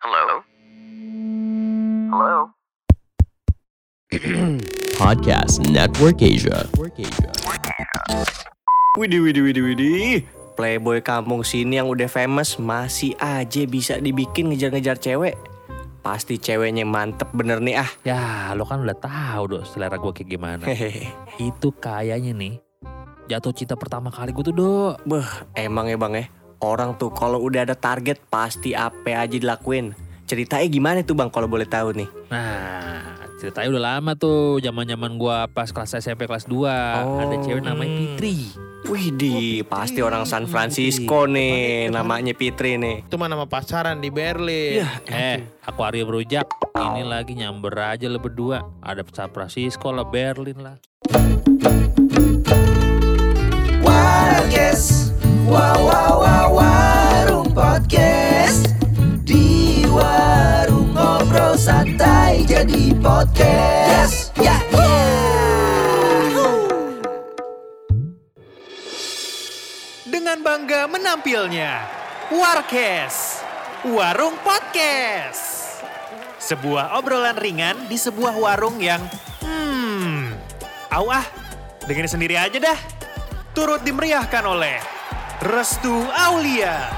Hello? Hello? Podcast Network Asia. Widih, widih, widih, widih. Playboy kampung sini yang udah famous masih aja bisa dibikin ngejar-ngejar cewek. Pasti ceweknya mantep bener nih ah. Ya, lo kan udah tahu dong selera gue kayak gimana. Hehehe. Itu kayaknya nih jatuh cinta pertama kali gue tuh dok. Beh, emang ya bang ya. Orang tuh kalau udah ada target pasti apa aja dilakuin. Ceritanya gimana tuh bang kalau boleh tahu nih? Nah, ceritanya udah lama tuh zaman zaman gue pas kelas SMP kelas 2 ada cewek namanya Fitri. Wih di pasti orang San Francisco nih namanya Fitri nih. Itu mah nama pacaran di Berlin. Eh, akuarium rujak. Ini lagi nyamber aja lo berdua. Ada San Francisco lah, Berlin lah. Warkes podcast Ya ya dengan bangga menampilnya Warkes, Warung Podcast. Sebuah obrolan ringan di sebuah warung yang hmm, au ah, dengerin sendiri aja dah. Turut dimeriahkan oleh Restu Aulia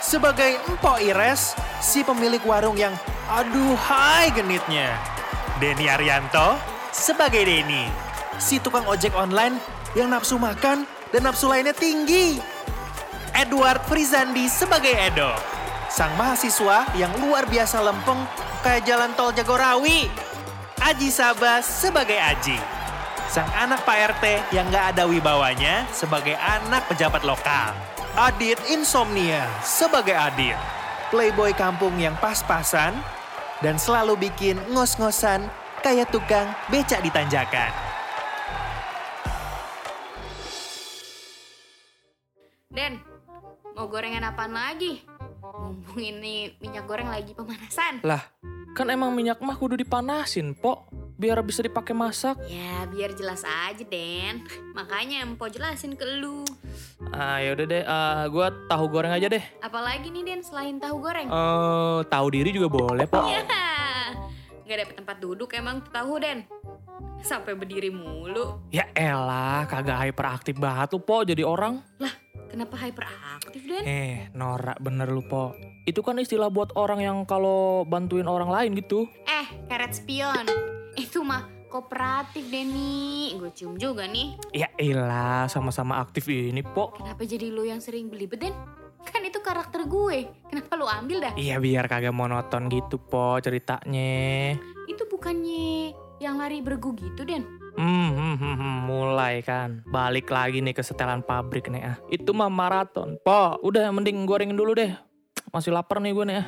sebagai Empok Ires, si pemilik warung yang aduh hai genitnya. Denny Arianto sebagai Denny, si tukang ojek online yang nafsu makan dan nafsu lainnya tinggi. Edward Frizandi sebagai Edo. Sang mahasiswa yang luar biasa lempeng kayak jalan tol Jagorawi. Aji Sabas sebagai Aji. Sang anak Pak RT yang gak ada wibawanya sebagai anak pejabat lokal. Adit Insomnia sebagai Adit. Playboy kampung yang pas-pasan dan selalu bikin ngos-ngosan kayak tukang becak di tanjakan. Den, mau gorengan apaan lagi? Mumpung ini minyak goreng lagi pemanasan. Lah, kan emang minyak mah kudu dipanasin, Pok. Biar bisa dipakai masak. Ya, biar jelas aja, Den. Makanya empok jelasin ke lu. Ah, yaudah deh, ah, gua tahu goreng aja deh. Apalagi nih, Den, selain tahu goreng? Eh, tahu diri juga boleh, Pok. Ya, nggak dapet tempat duduk emang tuh tahu, Den. Sampai berdiri mulu. Ya elah, kagak hyperaktif banget lu, Pok, jadi orang. Kenapa hyperaktif, Den? Eh, norak bener lu, Pok. Itu kan istilah buat orang yang kalau bantuin orang lain gitu. Eh, karet spion. Itu mah kooperatif, Denny. Gue cium juga nih. Ya elah, sama-sama aktif ini, Pok. Kenapa jadi lu yang sering beli Den? Kan itu karakter gue. Kenapa lu ambil dah? Iya, biar kagak monoton gitu, Pok, ceritanya. Itu bukannya yang lari bergu gitu, Den? Hmm, hmm, hmm, hmm, mulai kan. Balik lagi nih ke setelan pabrik nih ah. Itu mah maraton. Po, udah mending gorengin dulu deh. Masih lapar nih gue nih ah.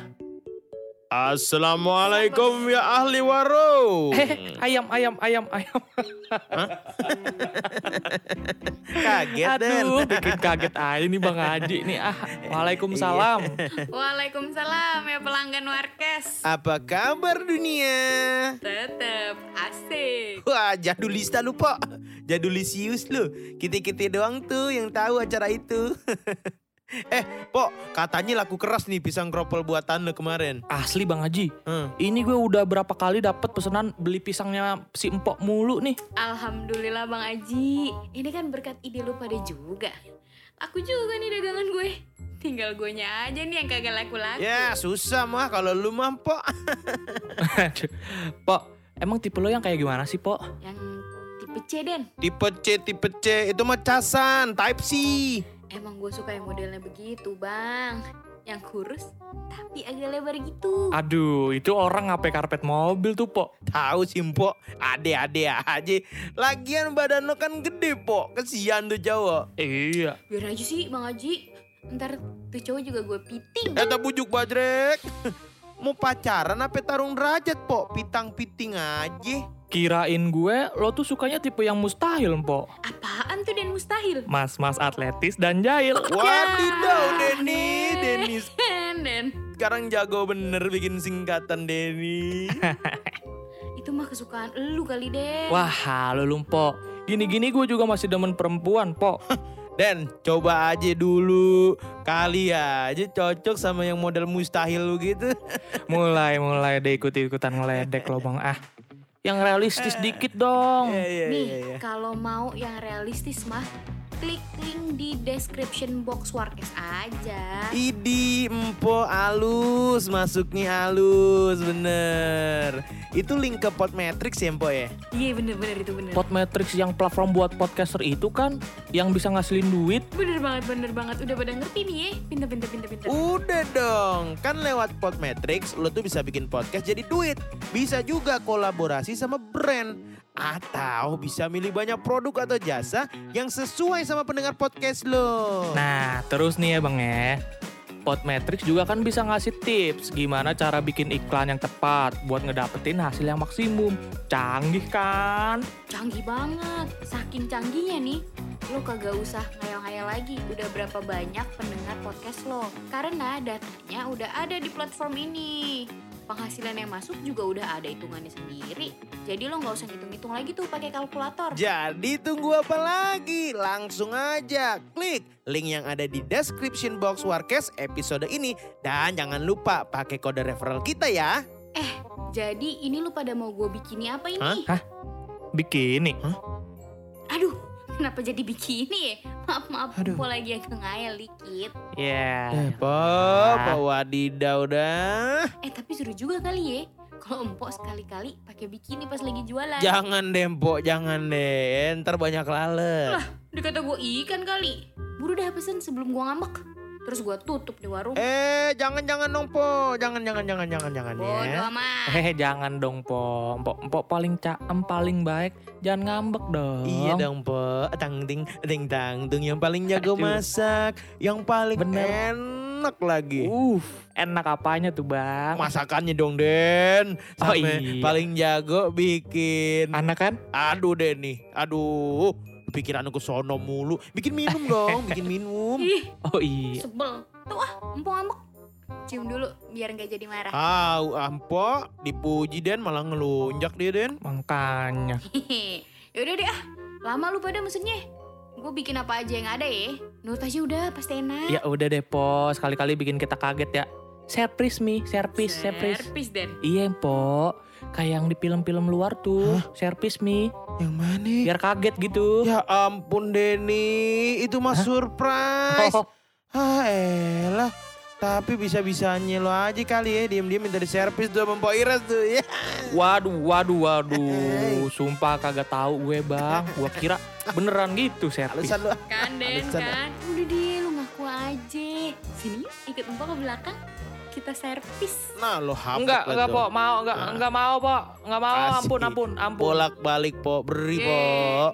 Assalamualaikum ya ahli warung. Hehe, ayam, ayam, ayam, ayam. Kaget Den. Aduh, bikin kaget aja nih Bang Haji nih ah. Waalaikumsalam. Waalaikumsalam ya pelanggan Warkes. Apa kabar dunia? Tetep asik. Wah jadulista lu Pok. Jadulisius lu. Kita-kita doang tuh yang tahu acara itu. Eh Pok, katanya laku keras nih pisang kropel buatan lu kemarin. Asli Bang Haji. Hmm. Ini gue udah berapa kali dapat pesanan beli pisangnya si Empok mulu nih. Alhamdulillah Bang Aji. Ini kan berkat ide lu pada juga. Aku juga nih dagangan gue. Tinggal gue aja nih yang kagak laku-laku. Ya susah mah kalau lu mah Pok. Aduh. Pok, emang tipe lo yang kayak gimana sih, Pok? Yang tipe C, Den. Tipe C, tipe C itu mah casan, type C. Emang gue suka yang modelnya begitu, Bang. Yang kurus, tapi agak lebar gitu. Aduh, itu orang ngapain karpet mobil tuh, Pok. Tahu sih Pok, ade-ade aja. Lagian badan lo kan gede Pok, kesian tuh cowok. Iya. Biar aja sih, Bang Aji. Ntar tuh cowok juga gue piting. Eh tak bujuk bajrek. Mau pacaran apa tarung derajat Pok, pitang-piting aja. Kirain gue, lo tuh sukanya tipe yang mustahil, Pok. Apaan tuh Den mustahil? Mas-mas atletis dan jahil. Wadidaw Denny, Denny Den. sekarang jago bener bikin singkatan Denny. Itu mah kesukaan lu kali, Den. Wah, halo lu, Pok. Gini-gini gue juga masih demen perempuan, Pok. Dan coba aja dulu. Kali aja cocok sama yang model mustahil lu gitu. mulai mulai deh ikut-ikutan ngeledek lo bang ah. Yang realistis dikit dong. Iya, iya, Nih, iya, iya. kalau mau yang realistis mah, klik link di description box Warkes aja. Idi empo alus masuknya alus bener. Itu link ke Podmetrics ya empo ya? Iya bener-bener itu bener. Podmetrics yang platform buat podcaster itu kan yang bisa ngasilin duit. Bener banget, bener banget. Udah pada ngerti nih ya. Pinter, pinter, pinter, pinter. Udah dong, kan lewat Podmetrics lo tuh bisa bikin podcast jadi duit. Bisa juga kolaborasi sama brand. Atau bisa milih banyak produk atau jasa yang sesuai sama pendengar podcast lo. Nah terus nih ya bang ya. Podmetrics juga kan bisa ngasih tips gimana cara bikin iklan yang tepat buat ngedapetin hasil yang maksimum. Canggih kan? Canggih banget. Saking canggihnya nih, lo kagak usah ngayal-ngayal lagi udah berapa banyak pendengar podcast lo. Karena datanya udah ada di platform ini. Penghasilan yang masuk juga udah ada hitungannya sendiri. Jadi lo nggak usah ngitung-ngitung lagi tuh pakai kalkulator. Jadi tunggu apa lagi? Langsung aja klik link yang ada di description box Warkes episode ini. Dan jangan lupa pakai kode referral kita ya. Eh, jadi ini lo pada mau gue bikini apa ini? Bikini. Aduh, kenapa jadi bikini ya? Maaf, maaf. Aduh. Gue lagi agak ngayal dikit. Ya. Eh, Po, Po wadidaw dah. Eh, tapi seru juga kali ya. Kalau empok sekali-kali pakai bikini pas lagi jualan. Jangan deh, Po, jangan deh. Ntar banyak lalat. Dikata gue ikan kali. Buru dah pesen sebelum gue ngambek. Terus gue tutup di warung. Eh, jangan jangan dong, Po. Jangan jangan jangan jangan jangan Bodoh ya. amat. Eh jangan dong po. Empok, empok paling caem paling baik. Jangan ngambek dong. Iya dong, Po. Tang ting ting tang tung yang paling jago Aduh. masak, yang paling Bener. enak lagi. Uh, enak apanya tuh bang? Masakannya dong, Den. Oh, Sampai iya. paling jago bikin. Anak kan? Aduh, Den nih. Aduh. Pikiran aku sono mulu. Bikin minum dong, bikin minum. Ih, Oh iya. sebel. Tuh ah, empok ngambek. Cium dulu biar nggak jadi marah. Ah, ampo dipuji Den malah ngelunjak dia, Den. Makanya. Hehe. Yaudah deh ah, lama lu pada mesennya. Gue bikin apa aja yang ada ya. Nurut aja udah, pasti enak. Ya udah deh po. Sekali-kali bikin kita kaget ya. Serpris mi, serpis, serpris. Serpis dan. Iya po. Kayak yang di film-film luar tuh. Serpis mi. Yang mana? Biar kaget gitu. Ya ampun Denny, itu mah surprise. Oh, Ah elah. Tapi bisa-bisanya lo aja kali ya diem-diem minta di servis tuh sama Iras tuh ya. waduh, waduh, waduh. Sumpah kagak tahu gue bang. Gue kira beneran gitu. Alasan lo. Kan Den Alasan. kan. Udah deh lu ngaku aja. Sini yuk, ikut empok ke belakang. Kita servis. Nah lo hapus Enggak, lah enggak po, mau, enggak, Ah. enggak mau po, enggak mau, Asik. ampun, ampun, ampun. Bolak-balik po, beri po.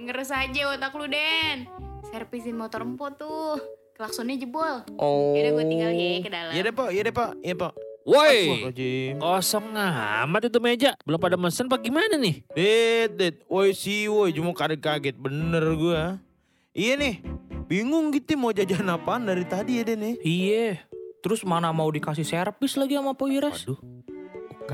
Ngeres aja otak lu Den. Servisin motor empok tuh. Klaksonnya jebol. Oh. Yaudah gue tinggal ya ke dalam. Iya deh po, iya deh po, iya po. Woi, kosong amat itu meja. Belum pada mesen apa gimana nih? Dit, dit, woi si woi, cuma kaget-kaget bener gua. Iya nih, bingung gitu mau jajan apaan dari tadi ya Den ya. Iya. Terus mana mau dikasih servis lagi sama Po Iras? Waduh,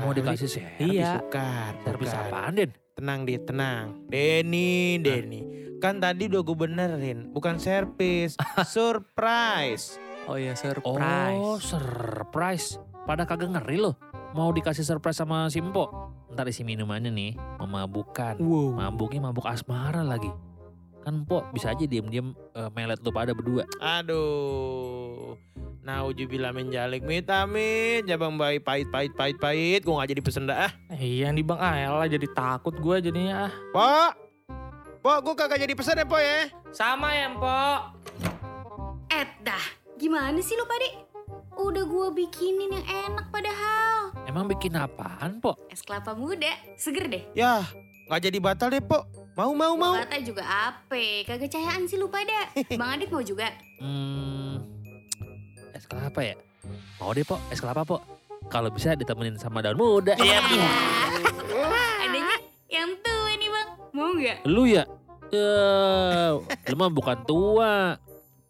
mau dikasih servis? Iya. Bukan, Servis bukan. apaan, Den? Tenang dit, tenang. Denny, Denny. Kan tadi udah gue benerin, bukan servis, surprise. Oh iya, surprise. Oh, surprise. Pada kagak ngeri loh. Mau dikasih surprise sama si Empo. Ntar isi minumannya nih, memabukkan. Wow. Mabuknya mabuk asmara lagi. Kan Empo bisa aja diem-diem eh, melet lu pada berdua. Aduh. Nah, uji bila menjalik mit amit, jabang bayi pahit pahit pahit pahit, gue gak jadi pesen dah ah. Iya nih bang, ah jadi takut gue jadinya ah. Pok, Pok, gue kagak jadi pesen ya, Pok ya. Sama ya Mpok. Eh dah, gimana sih lu pade? Udah gue bikinin yang enak padahal. Emang bikin apaan, Po? Es kelapa muda, seger deh. Ya, gak jadi batal deh, Pok. Mau, mau, mau. Kata juga apa? Kagak cahayaan sih lu pada. Bang Adit mau juga? Hmm, es kelapa ya? Mau deh, Po. Es kelapa, Po. Kalau bisa ditemenin sama daun muda. Iya, Adanya yang tua nih bang. Mau nggak? Lu ya? Eh, lu mah bukan tua.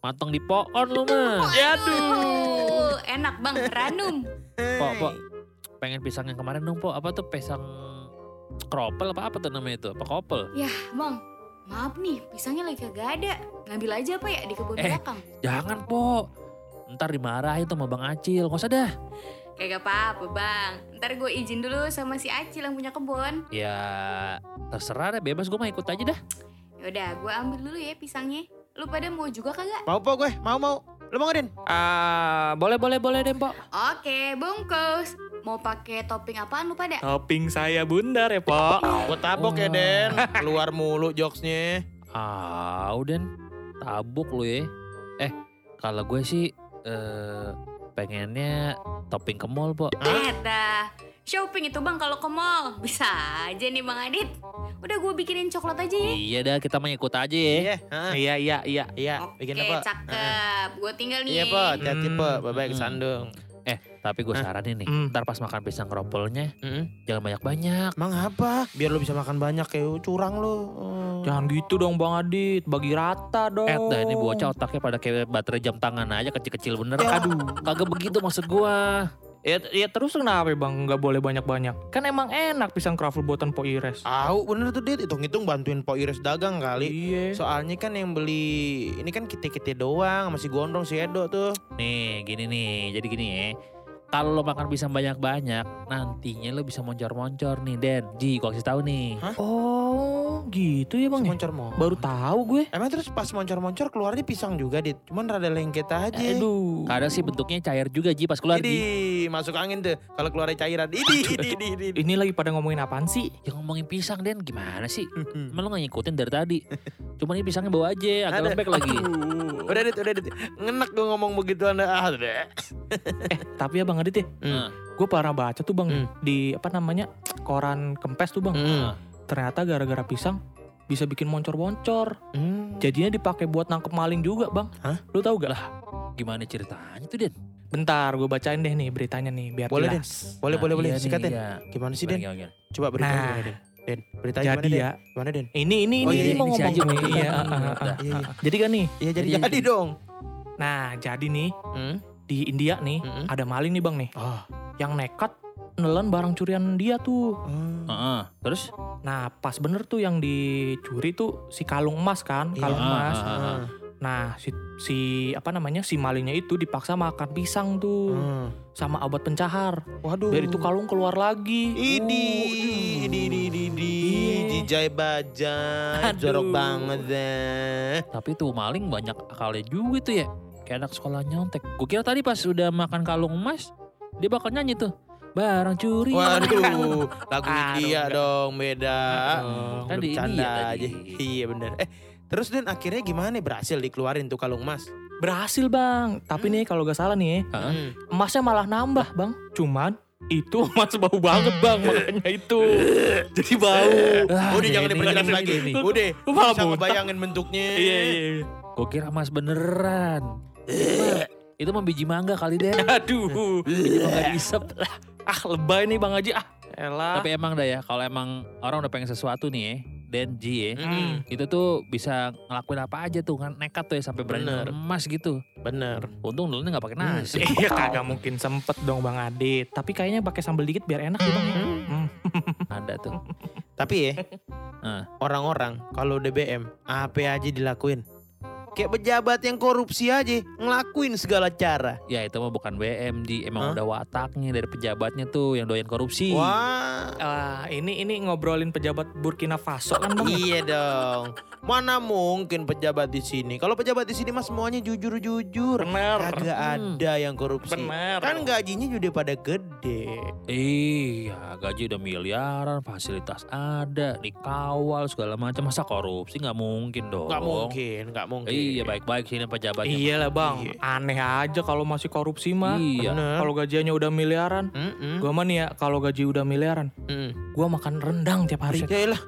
Matang di pohon lu mah. Aduh, enak bang, ranum. Po, Po. Pengen pisang yang kemarin dong, Po. Apa tuh pisang kropel apa apa tuh namanya itu? Apa kopel? Ya bang, Maaf nih, pisangnya lagi kagak ada. Ngambil aja apa ya di kebun Eh. belakang? Jangan po. Ntar dimarahin sama Bang Acil. Gak usah dah. Kagak apa-apa bang. Ntar gue izin dulu sama si Acil yang punya kebun. Ya terserah deh bebas gue mah ikut aja dah. Yaudah, gue ambil dulu ya pisangnya. Lu pada mau juga kagak? Mau po gue, mau mau. Lu mau nggak, Din? Ah, boleh boleh boleh deh, Pok. Oke, bungkus. Mau pakai topping apaan lu pada? Topping saya bundar ya, Pok. Gue tabok ya, Den. Keluar mulu jokesnya. Ah, udah tabuk lu ya. Eh, kalau gue sih eh pengennya topping ke mall, Po. Eh dah. Shopping itu bang kalau ke mall. Bisa aja nih bang Adit. Udah gue bikinin coklat aja ya. Iya dah, kita mah ikut aja ya. Iya. Iya, iya, iya. Iya, Oke, bikin apa? cakep. Gue tinggal nih. Iya, Po. Hati-hati, Po. Hmm. Bye-bye ke Hmm. Sandung. Tapi gue saranin nih, Hmm. ntar pas makan pisang keropolnya Mm-mm. jangan banyak-banyak. Emang apa? Biar lu bisa makan banyak kayak curang lu. Oh. Jangan gitu dong, Bang Adit. Bagi rata dong. Eh, dah ini bocah otaknya pada kayak baterai jam tangan aja kecil-kecil bener. Ya. Aduh, kagak begitu maksud gua. Ya, ya terus kenapa Bang nggak boleh banyak-banyak? Kan emang enak pisang kroffel buatan Po Ires. Tahu bener tuh Dit, hitung-hitung bantuin Po Iris dagang kali. Iya. Soalnya kan yang beli ini kan kita-kita doang, masih gondrong si Edo tuh. Nih, gini nih. Jadi gini ya. Kalau lo makan pisang banyak-banyak, nantinya lo bisa moncor-moncor nih, Den. Ji, gua kasih tahu nih. Oh, gitu ya Bang. ya? Moncor mau. Baru tahu gue. Emang terus pas moncor-moncor keluarnya pisang juga, Dit. Cuman rada lengket aja. Aduh. Kadang sih bentuknya cair juga, Ji, pas keluar. Idi, masuk angin tuh. Kalau keluarnya cairan. Idi, idi, idi, idi. Ini lagi pada ngomongin apaan sih? Yang ngomongin pisang, Den, gimana sih? Emang lo gak ngikutin dari tadi? Cuman ini pisangnya bawa aja, agak Ada. lembek lagi. Udah, Dit, udah, Dit. Ngenak gue ngomong begitu anda. Ah, udah. Tapi ya Bang Adit ya, Hmm. gue pernah baca tuh Bang Hmm. di apa namanya koran kempes tuh Bang. Hmm. Ternyata gara-gara pisang bisa bikin moncor-moncor. Hmm. Jadinya dipakai buat nangkep maling juga Bang. Hah? Lu tahu gak lah? Gimana ceritanya tuh, Den? Bentar, gue bacain deh nih beritanya nih biar Boleh, jelas. Boleh, boleh, boleh. iya nih, Sikatin. iya. Gimana sih, Gimana, Den? gimana, gimana? Coba beritanya Nah. gimana, Den? Den, beritanya gimana, Jadi Den? ya, Gimana, Den? ini ini Oh, ini, iya, ini iya, mau ngomong. Iya, Hmm, ah, ah, udah. ah. Iya, iya. Jadi kan nih, Iya, jadi Jadi, dong. nah jadi nih Hmm. di India nih Mm-mm. ada maling nih Bang nih Oh. yang nekat nelen barang curian dia tuh. Hmm. Heeh. Terus? Nah pas bener tuh yang dicuri tuh si kalung emas kan, Iya. kalung Ah, emas. ah, ah. Nah si, si apa namanya si malingnya itu dipaksa makan pisang tuh Hmm. sama obat pencahar. Waduh. Biar itu kalung keluar lagi. Idi, Uh, idi, idi, idi, idi, Iya. jijai bajai, jorok banget deh. Tapi tuh maling banyak akalnya juga tuh ya. Kayak anak sekolah nyontek. Gue kira tadi pas udah makan kalung emas, dia bakal nyanyi tuh. Barang curi. Waduh, lagu enggak. dong, beda. Oh, Kan Udah di bercanda India aja. tadi. Iya bener. Eh, terus Dan akhirnya gimana berhasil dikeluarin tuh kalung emas? Berhasil bang. Tapi nih kalau gak salah nih? Hmm. emasnya malah nambah bang. Cuman itu emas bau banget bang makanya itu. Jadi bau. Ah, Udah jangan diperjelas lagi. ini. Udah, bisa ngebayangin bentuknya. Iya iya. Gue kira emas beneran. Itu- Itu mah biji mangga kali deh. Aduh. Biji mangga diisep. Ah lebay nih bang Haji ah. Elah. Tapi emang dah ya, kalau emang orang udah pengen sesuatu nih ya, Dan Ji ya, Hmm, itu tuh bisa ngelakuin apa aja tuh kan nekat tuh ya sampai berani emas gitu. bener. Untung dulunya nggak pakai nasi. Iya kagak mungkin sempet dong Bang Adit. Tapi kayaknya pakai sambal dikit biar enak ya Bang. ya. Hmm. Ada tuh. Tapi ya, orang-orang kalau DBM apa aja dilakuin. Kayak pejabat yang korupsi aja ngelakuin segala cara. Ya itu mah bukan BMG, emang Hah? udah wataknya dari pejabatnya tuh yang doyan korupsi. Wah, Ah, ini ini ngobrolin pejabat Burkina Faso kan Bang? iya dong. Mana mungkin pejabat di sini? Kalau pejabat di sini mah semuanya jujur-jujur. Bener. Kagak Hmm. ada yang korupsi. Bener. Kan gajinya juga pada gede. Iya, gaji udah miliaran, fasilitas ada, dikawal segala macam. Masa korupsi nggak mungkin dong. Nggak mungkin, nggak mungkin. Iya, baik-baik sini pejabatnya. Iya lah Bang. Iya. Aneh aja kalau masih korupsi mah. Iya. Kalau gajinya udah miliaran. Mm-mm. Gua mah nih ya kalau gaji udah miliaran. Mm. Gua makan rendang tiap hari. Ya lah,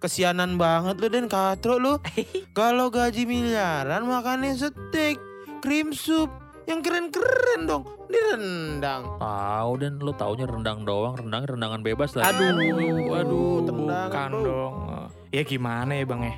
kesianan banget lu dan katro lu. Kalau gaji miliaran makannya steak, cream soup, yang keren-keren dong. Ini rendang. Tahu dan lu taunya rendang doang, rendang rendangan bebas lah. Aduh, aduh, tendangan, bukan bro. dong. Ya gimana ya bang ya?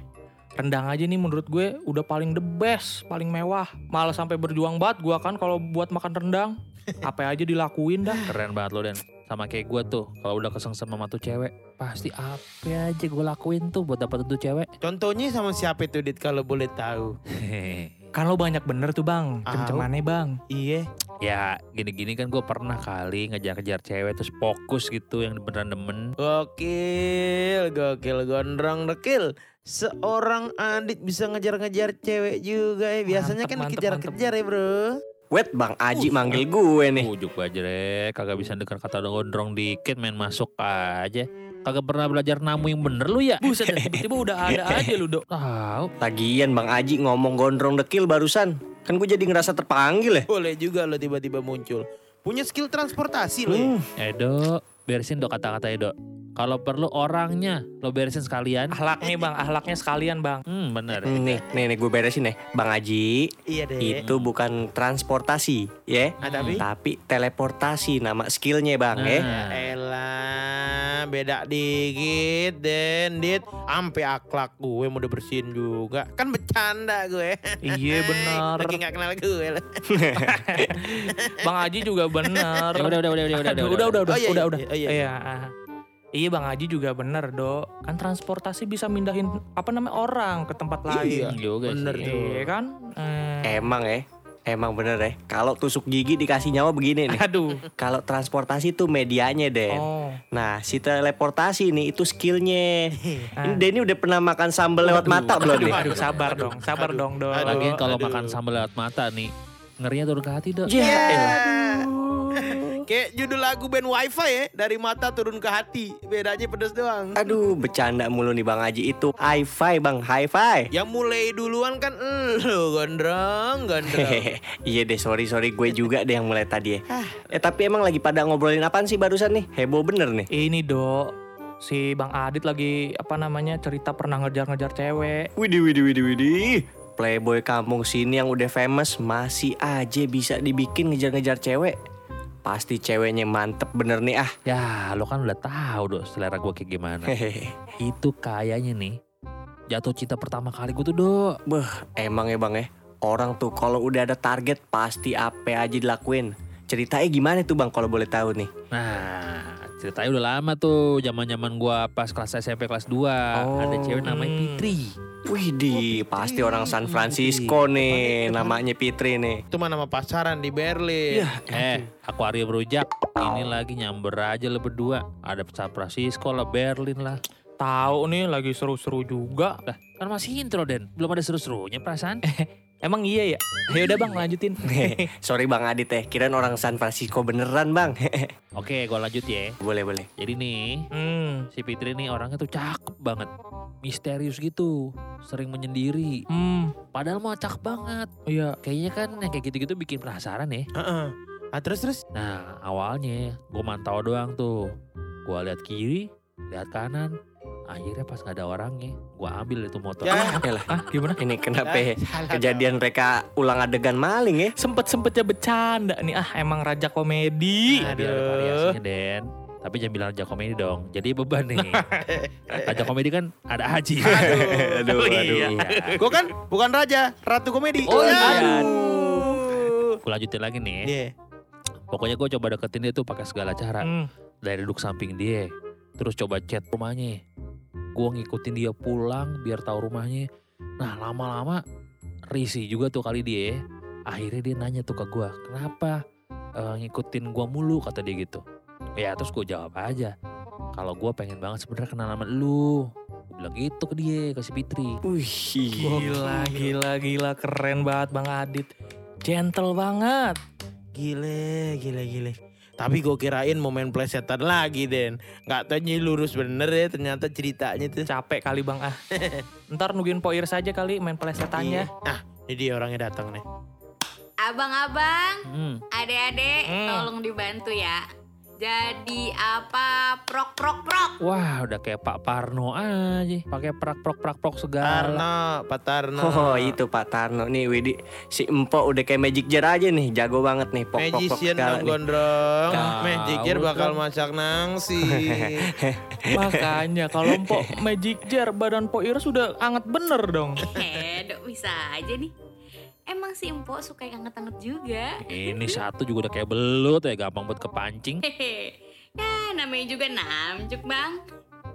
Rendang aja nih menurut gue udah paling the best, paling mewah. Malah sampai berjuang banget gua kan kalau buat makan rendang. Apa aja dilakuin dah. Keren banget lo dan sama kayak gue tuh kalau udah keseng sama matu cewek pasti apa aja gue lakuin tuh buat dapat tuh cewek Contohnya sama siapa itu Dit kalau boleh tahu? Kan lo banyak bener tuh bang, Au. cem-cemannya bang. Iya. ya gini-gini kan gue pernah kali ngejar-ngejar cewek terus fokus gitu yang beneran demen Gokil, gokil, gondrong, dekil. Seorang Adit bisa ngejar-ngejar cewek juga ya. Biasanya Mantep, kan mantep, dikejar-kejar ya bro. Wait Bang Aji manggil gue nih. ujuk bajrek kagak bisa denger kata gondrong dikit main masuk aja kagak pernah belajar namu yang bener lu ya Buset tiba-tiba udah ada aja lu dok. tahu Lagian Bang Aji ngomong gondrong dekil barusan. Kan gue jadi ngerasa terpanggil ya. Boleh juga lo tiba-tiba muncul. Punya skill transportasi lo ya. Hmm, Edo beresin dok kata-kata Edo kalau perlu orangnya lo beresin sekalian Ahlak nih bang, ahlaknya sekalian bang. hmm bener Nih, nih, nih gue beresin nih. Bang Aji, Iya deh. itu bukan transportasi, ya. Ah, tapi? Tapi teleportasi nama skillnya Bang, ya. Nah. Elah, beda dikit Den, Dit. Ampe akhlak gue mau bersihin juga. Kan bercanda gue. Iya bener. Lagi gak kenal gue lah. Bang Haji juga bener. Ya udah udah udah udah udah Aduh, udah, udah, udah, Oh, iya, udah, iya, udah. oh, iya, iya. ah. Iya Bang Haji juga bener dok. Kan transportasi bisa mindahin apa namanya orang ke tempat lain. Iya, juga bener sih. Iya kan? Eh, Emang ya. Emang bener ya. Kalau tusuk gigi dikasih nyawa begini nih. Aduh. Kalau transportasi tuh medianya, Den. Oh. Nah, si teleportasi nih itu skillnya. Ah. Ini Denny udah pernah makan sambal lewat mata belum Aduh, nih? aduh, sabar dong, sabar dong dok. Aduh. Lagian kalau aduh. makan sambal lewat mata nih ngerinya turun ke hati dok Ya elah. Kayak judul lagu band wifi ya. Dari mata turun ke hati. Bedanya pedes doang. Aduh, bercanda mulu nih Bang Haji itu. Hi-fi Bang, hi-fi. Yang mulai duluan kan lu gondrong, gondrong. Iya deh, sorry sorry gue juga deh yang mulai tadi ya. Eh tapi emang lagi pada ngobrolin apaan sih barusan nih? Heboh bener nih. Ini dok, si Bang Adit lagi apa namanya cerita pernah ngejar-ngejar cewek. Widih widih widih widih. Playboy kampung sini yang udah famous masih aja bisa dibikin ngejar-ngejar cewek. Pasti ceweknya mantep bener nih ah. ya lo kan udah tahu dok selera gue kayak gimana Hehehe. itu kayaknya nih jatuh cinta pertama kali gue tuh dok Beh, emang ya bang ya. Orang tuh kalau udah ada target pasti apa aja dilakuin. Ceritanya gimana tuh bang kalau boleh tahu nih? nah ceritanya udah lama tuh zaman zaman gue pas kelas SMP kelas 2 ada cewek namanya. Fitri Widih, pasti orang San Francisco nih namanya Fitri nih. Itu mah nama pasaran di Berlin. eh akuarium rujak. Ini lagi nyamber aja lo berdua. Ada San Francisco lah Berlin lah. Tahu nih lagi seru-seru juga. lah kan masih intro Den. Belum ada seru-serunya perasaan Emang iya ya? Ya udah Bang lanjutin. Sorry bang Adit ya, kirain orang San Francisco beneran bang. oke gue lanjut ya boleh boleh. jadi nih hmm. si Fitri nih orangnya tuh cakep banget misterius gitu sering menyendiri Hmm. padahal mau cakep banget Iya. kayaknya kan yang kayak gitu-gitu bikin penasaran ya Heeh. Ah terus terus. nah awalnya gue mantau doang tuh gue lihat kiri lihat kanan akhirnya pas nggak ada orangnya gue ambil itu motor Ya. Ah gimana? ini kenapa ya? Kejadian mereka ulang adegan maling ya? Sempet-sempetnya bercanda nih. Ah emang raja komedi. Nah, biar ada variasinya Den tapi jangan bilang raja komedi dong jadi beban nih raja komedi kan ada haji aduh, Oh, iya. aduh. Gue kan bukan raja, ratu komedi. Oh, iya. Aduh. gue lanjutin lagi nih Iya. pokoknya gue coba deketin dia tuh pakai segala cara Hmm. dari duduk samping dia terus coba chat rumahnya gue ngikutin dia pulang biar tahu rumahnya nah lama-lama risih juga tuh kali dia ya. akhirnya dia nanya tuh ke gue kenapa eh, ngikutin gue mulu kata dia gitu ya terus gue jawab aja kalau gue pengen banget sebenarnya kenal sama lu gue bilang gitu ke dia ke si Fitri Wih, Gila, gila, gila. Keren banget Bang Adit. Gentle banget. Gile, gile, gile. Tapi gue kirain mau main plesetan lagi, Den. Gak taunya lurus bener ya ternyata ceritanya tuh. Capek kali Bang ah. Ntar nungguin Poir saja kali main plesetannya. Iya. Ah, ini dia orangnya datang nih. Abang-abang, hmm. adek-adek, Hmm. tolong dibantu ya. Jadi apa? Prok prok prok. wah udah kayak Pak Parno aja pakai prak prak prak prak segala Tarno, Pak Tarno. Oh itu Pak Tarno nih Widi Si Empo udah kayak Magic Jar aja nih Jago banget nih pok, pok, pok Magician segala dong nih. gondrong. Magic Jar bakal masak nangsi. Makanya kalau Mpok Magic Jar badan Poir sudah anget bener dong. Eh, dok bisa aja nih. Emang si Empok suka yang anget-anget juga. Ini satu juga udah kayak belut ya gampang buat kepancing. Hehe. Ya namanya juga namjuk bang.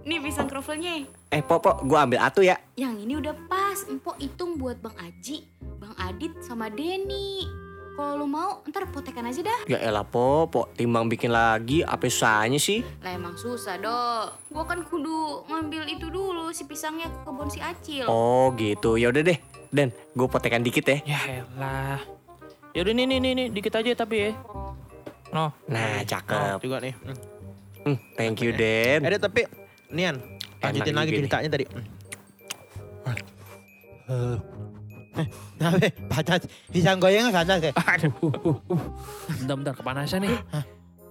Nih pisang krovelnya. Eh, Pok, Pok, gue ambil atu ya. Yang ini udah pas. Empok hitung buat Bang Aji, Bang Adit sama Denny. Kalau lu mau, ntar potekan aja dah. Ya elah, Pok, Pok, timbang bikin lagi, apa susahnya sih? Lah emang susah dok. Gua kan kudu ngambil itu dulu si pisangnya ke kebun si Acil. Oh, gitu. Ya udah deh. Dan, gue potekan dikit ya. Ya elah. Yaudah nih nih nih, nih dikit aja tapi ya. No. Nah, cakep. juga nih. Hmm. Hmm, thank you, Den. Eh, tapi Nian, lanjutin lagi ceritanya tadi. Hmm. Eh, Nabe, panas. Pisang goyangnya panas ya. Bentar-bentar kepanasan nih.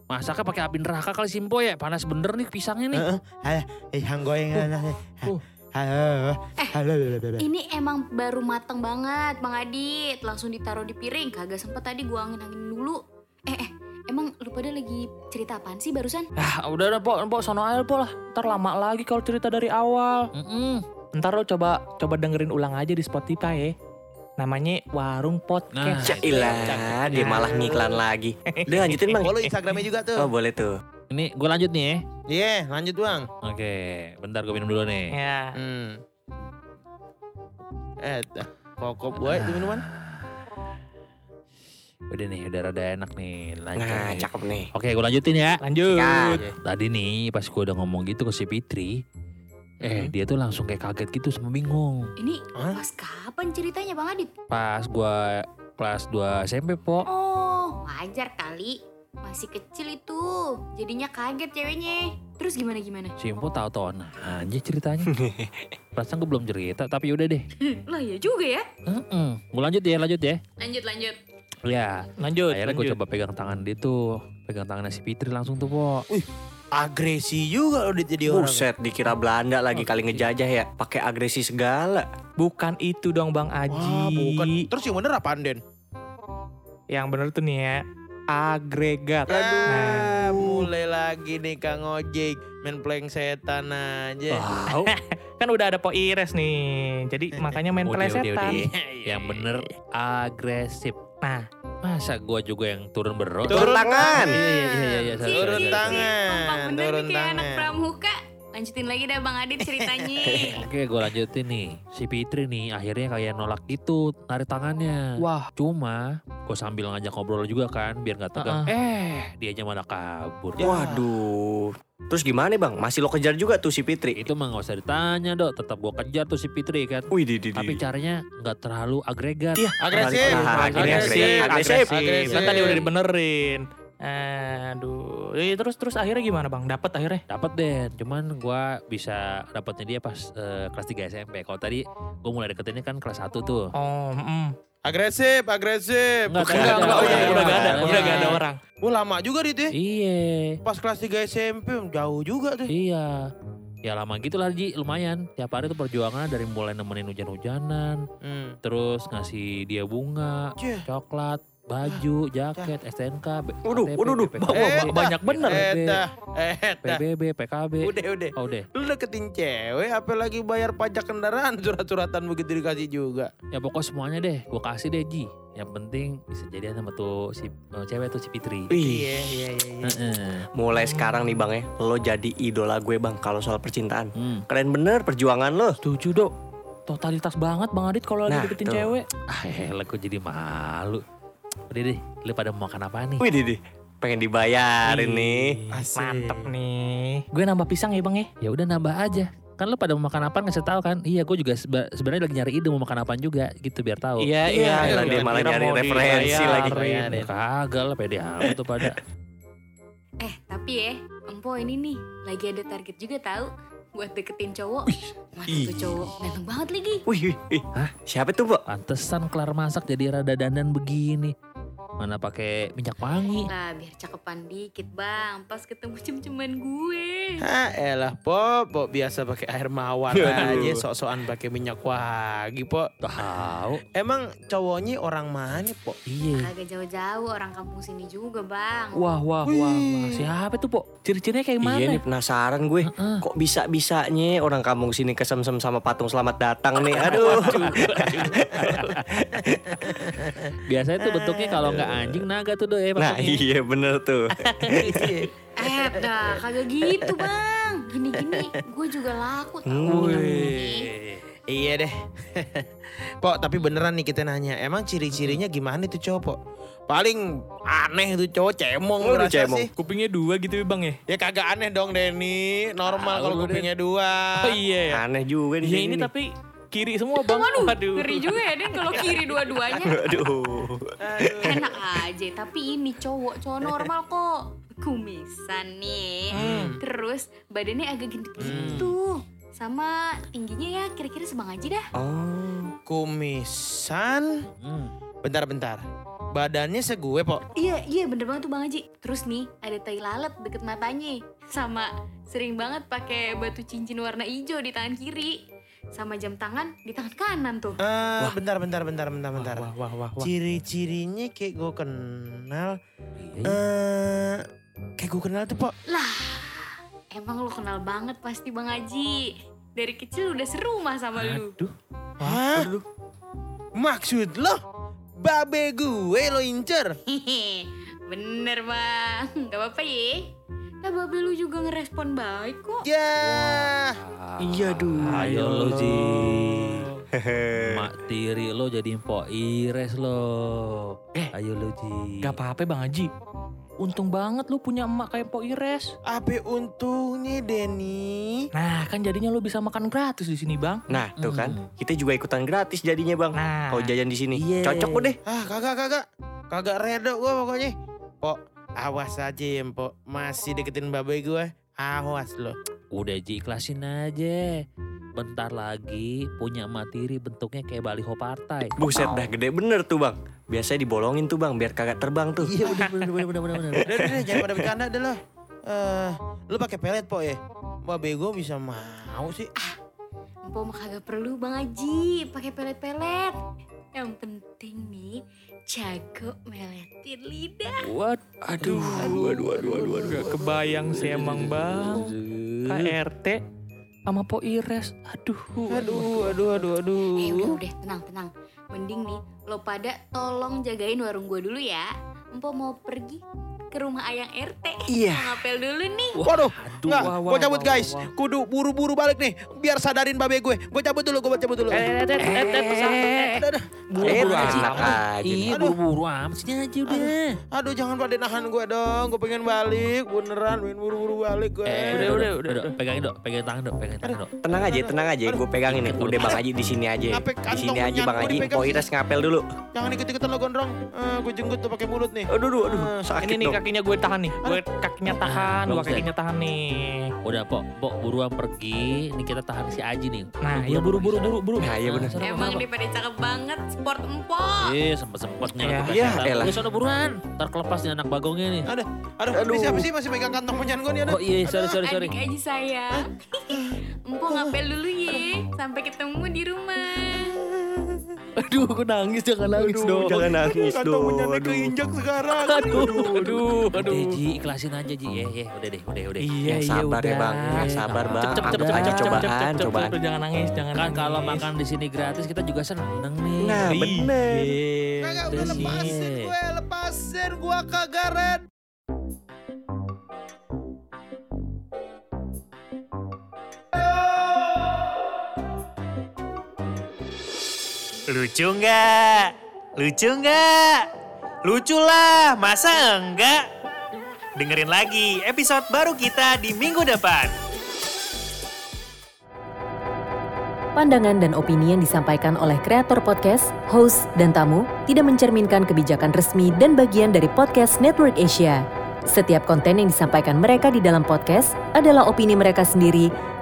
Masaknya pakai api neraka kali Simpo ya. Panas bener nih pisangnya nih. Heeh. Ayo, pisang goyangnya panas ya. Uh. Halo. Eh, Halo. halo. Ini emang baru mateng banget Bang Adit. Langsung ditaruh di piring. Kagak sempet tadi gua angin-angin dulu. Eh, eh. Emang lu pada lagi cerita apaan sih barusan? Ah udah udah pok, pok sono aja pok lah. Ntar lama lagi kalau cerita dari awal. Mm-mm. Ntar lo coba coba dengerin ulang aja di Spotify ya. Namanya Warung Nah, Podcast. Ilah, dia malah ngiklan lagi. Udah lanjutin, Bang. Follow Instagramnya juga tuh. Oh, boleh tuh. Ini gue lanjut nih ya. Iya, lanjut bang. Oke, bentar gue minum dulu nih. Ya. Hmm. Eh, kokop gue itu minuman. Udah nih, udah rada enak nih. Lanjut Nah, nih. cakep nih. Oke, gue lanjutin ya. Lanjut. Ya. Tadi nih pas gue udah ngomong gitu ke si Fitri, eh dia tuh langsung kayak kaget gitu sama bingung. Ini Hah? pas kapan ceritanya Bang Adit? Pas gue kelas 2 SMP, Po. Oh, wajar kali. Masih kecil itu. Jadinya kaget ceweknya. Terus gimana gimana? Simpo tahu-tahu aja ceritanya. Perasaan gue belum cerita, tapi udah deh. Lah ya juga ya. Gue lanjut ya, lanjut ya. Lanjut lanjut. Ya, Lanjut. akhirnya gue coba pegang tangan dia tuh. Pegang tangannya si Fitri langsung tuh, Po. Agresi juga lo jadi orang. Buset, dikira Belanda lagi kali ngejajah ya. Pakai agresi segala. Bukan itu dong Bang Aji. Wah, bukan. Terus yang bener apaan, Den? Yang bener tuh nih ya. Agregat. Ah, mulai lagi nih Kang Ojek main playing setan aja. Wow. Kan udah ada Po Ires nih. Jadi makanya main udah, pelesetan. udah. Yang bener agresif. Nah, Masa gue juga yang turun berot? Turun tangan. Iya, iya, iya, iya. Si, sorry, Turun tangan, turun nih kayak anak tangan. pramuka. Lanjutin lagi dah Bang Adit ceritanya. Oke, gue lanjutin nih. Si Fitri nih akhirnya kayak nolak gitu, narik tangannya. wah. Cuma, gue sambil ngajak ngobrol juga kan, biar nggak tegang. Eh, dia aja malah kabur. Waduh. Terus gimana bang? Masih lo kejar juga tuh si Fitri? Itu mah gak usah ditanya dok, tetap gue kejar tuh si Fitri kan. Wih, di, di, di. Tapi caranya nggak terlalu agregat. Iya, Agresif. Nah, akhirnya Agresif. agresif. Agresif. Kan tadi udah dibenerin. Aduh. Eh, terus terus akhirnya gimana Bang? Dapat akhirnya? Dapat deh, cuman gue bisa dapatnya dia pas eh, kelas 3 SMP. Kalau tadi gue mulai deketinnya kan kelas 1 tuh. Oh, mm. Agresif, agresif. Enggak, Bukan. enggak, enggak, Oh, iya, enggak, udah iya. gak ada, iya. udah gak ada orang. Wah lama juga dit ya. Iya, Pas kelas 3 SMP jauh juga tuh. iya. Ya lama gitu lah Ji, lumayan. Tiap hari tuh perjuangan dari mulai nemenin hujan-hujanan, Hmm. terus ngasih dia bunga, Cih. coklat, baju, jaket, STNK, Waduh, waduh, waduh. Banyak bener. Eh eh. PBB, PKB. Udah, udah. Oh deh, Lu deketin cewek, apalagi bayar pajak kendaraan surat-suratan begitu dikasih juga. ya pokok semuanya deh, gue kasih deh Ji. Yang penting bisa jadian sama tuh si eh, cewek tuh si Fitri. Wih, iya, iya. Heeh. mulai sekarang nih bang ya, lo jadi idola gue bang kalau soal percintaan. Hmm. Keren bener perjuangan lo. Setuju dok. Totalitas banget Bang Adit kalau lagi Nah, deketin tuh. cewek. Ah, elah gue jadi malu. Udah deh, lu pada mau makan apa nih? Wih, Didi. Pengen dibayarin nih. Asik. Mantep nih. Gue nambah pisang ya Bang ya. Ya udah nambah aja. Kan lu pada mau makan apa ngasih tahu kan? Iya, gue juga seba- sebenarnya lagi nyari ide mau makan apaan juga gitu biar tahu. Iya, Iya, iya. elah, dia malah nyari referensi lagi. Kagak lah pede amat tuh pada. Eh, tapi ya, Empo ini nih lagi ada target juga tahu buat deketin cowok. Mana ih. tuh cowok? Ganteng banget lagi. Wih, wih, wih. Hah? Siapa tuh, Bo? Pantesan kelar masak jadi rada dandan begini. Mana pakai minyak wangi. Lah, biar cakepan dikit, Bang. Pas ketemu cem-ceman gue. Ha elah pop, pop biasa pakai air mawar Aduh. aja, sok-sokan pakai minyak wangi pop. Tahu. Emang cowoknya orang mana pop? Iya. Agak jauh-jauh orang kampung sini juga, Bang. Wah, wah, wah, wah. Siapa tuh, Po? Ciri-cirinya kayak mana? Iya nih penasaran gue. Heeh. Kok bisa-bisanya orang kampung sini kesemsem sama patung selamat datang nih. Aduh. Biasanya tuh bentuknya kalau nggak anjing naga tuh do ya Nah iya bener tuh. Eh, dah kagak gitu bang. Gini-gini gue juga laku tau. Wih. Iya deh. Pok, tapi beneran nih kita nanya, emang ciri-cirinya gimana itu cowok, Pok? Paling aneh itu cowok cemong Oh, lu ngerasa cemong. sih. Kupingnya dua gitu ya bang ya? Ya kagak aneh dong Denny, normal Ah, kalau deh. kupingnya dua. Oh iya ya. Aneh juga di Iya ini nih. tapi kiri semua bang. Waduh, ngeri juga ya Den kalau kiri dua-duanya. Aduh. Enak aja, tapi ini cowok, cowok normal kok. Kumisan nih. Terus badannya agak gendut gitu. Sama tingginya ya kira-kira sebang aja dah. Oh. Kumisan. Hmm. Bentar-bentar. Badannya segue, Pok. Iya, iya bener banget tuh Bang Haji. Terus nih ada tai lalat deket matanya. Sama sering banget pakai batu cincin warna hijau di tangan kiri. Sama jam tangan di tangan kanan tuh. Eh, bentar, bentar, bentar, bentar, bentar. Wah wah wah wah. Ciri-cirinya kayak gue kenal. Iya, iya. Eh, kayak gue kenal tuh, Pok. Lah, emang lo kenal banget pasti Bang Haji. Dari kecil udah serumah sama lu. Aduh. Hah? Maksud lo? Babe gue lo incer? Hehe, bener bang. Gak apa-apa ya. Nah babe lu juga ngerespon baik kok. Ya. Iya duh. Ayo lo Ji. Mak tiri lo jadi mpok ires lo. Eh, Ayo lo Ji. Gak apa-apa bang Haji. Untung banget lu punya emak kayak Po Ires. Apa untungnya Denny? Nah kan jadinya lu bisa makan gratis di sini bang. Nah tuh kan, kita juga ikutan gratis jadinya bang. Nah. Kalau jajan di sini, Iya. cocok kok deh. Ah kagak kagak. Kagak redo gue pokoknya. Pok, awas aja ya Pok. Masih deketin babe gue. Awas lo. Udah Ji ikhlasin aja. Bentar lagi punya emak tiri bentuknya kayak baliho partai. Buset dah gede bener tuh bang. Biasanya dibolongin tuh bang, biar kagak terbang tuh. Iya bener bener bener bener bener. Udah, udah, jangan pada bercanda deh lo. Eh, lu pakai pelet Pok ya? Babe gue bisa mau sih. Empok mah kagak perlu Bang Haji pakai pelet-pelet. Yang penting nih jago meletin lidah. What? Aduh, aduh, aduh, aduh, aduh, aduh. Gak kebayang sih emang bang. KRT sama Po Ires. Aduh. Aduh, aduh, aduh, aduh. Eh udah udah tenang tenang. Mending nih lo pada tolong jagain warung gua dulu ya. Empok mau pergi ke rumah ayang RT. Iya. Ngapel dulu nih. Waduh, Aduh, nggak, gue cabut wah, guys. wah. Kudu buru-buru balik nih, biar sadarin babe gue. Gue cabut dulu, gue cabut dulu. Eh, eh, eh, eh, eh, eh. Buru-buru Eh, aja. enak aja nih. Iya buru-buru amat sini aja udah. Aduh, jangan pada nahan gue dong. Gue pengen balik, beneran pengen buru-buru balik gue. Eh, udah, udah, udah, udah. Pegangin dok, pegangin tangan dok, pegangin tangan dok. Tenang aja, tenang aja. Gue pegangin nih. Udah bang Haji di sini aja. Di sini aja bang Haji. Poiras ngapel dulu. Jangan ikut-ikutan lo gondrong. Eh, gue jenggut tuh pakai mulut nih. Aduh, aduh, aduh. Eh, Sakit Ini nih dong. Kakinya gue tahan nih. Gue kakinya tahan, deh. kakinya tahan nih. Udah pok, pok buruan pergi. Ini kita tahan si Aji nih. Nah, ya buru buru buru buru. Nah, iya bener. Emang dia pada cakep banget sport empok. Eh, sempet-sempetnya Ya, ya, setan. elah. Udah sono buruan. Ntar kelepas nih anak bagongnya nih. Aduh, aduh, Aduh. ini siapa sih masih megang kantong menyan gue nih? Aduh. Oh iya, sorry sorry sorry. Adik aja saya. Empok ngapel dulu ya. Sampai ketemu di rumah. Aduh, aku nangis jangan nangis Aduh, jangan nangis dong. Aduh. keinjak sekarang. Aduh, aduh, aduh. Udah Ji, ikhlasin aja Ji. Ya, ya, udah deh, udah, udah. Iya, Ya, iya, sabar ya udah. bang. Ya, sabar bang. Aja cepet, cobaan, cepet, cepet, cobaan. cepet, jangan nangis, jangan Kan nangis. kalau makan di sini gratis kita juga seneng nih. Nah, bener. Kagak udah lepasin gue, lepasin gue kagak red. Lucu nggak? Lucu nggak? Lucu lah, masa enggak? Dengerin lagi episode baru kita di minggu depan. Pandangan dan opini yang disampaikan oleh kreator podcast, host, dan tamu tidak mencerminkan kebijakan resmi dan bagian dari podcast Network Asia. Setiap konten yang disampaikan mereka di dalam podcast adalah opini mereka sendiri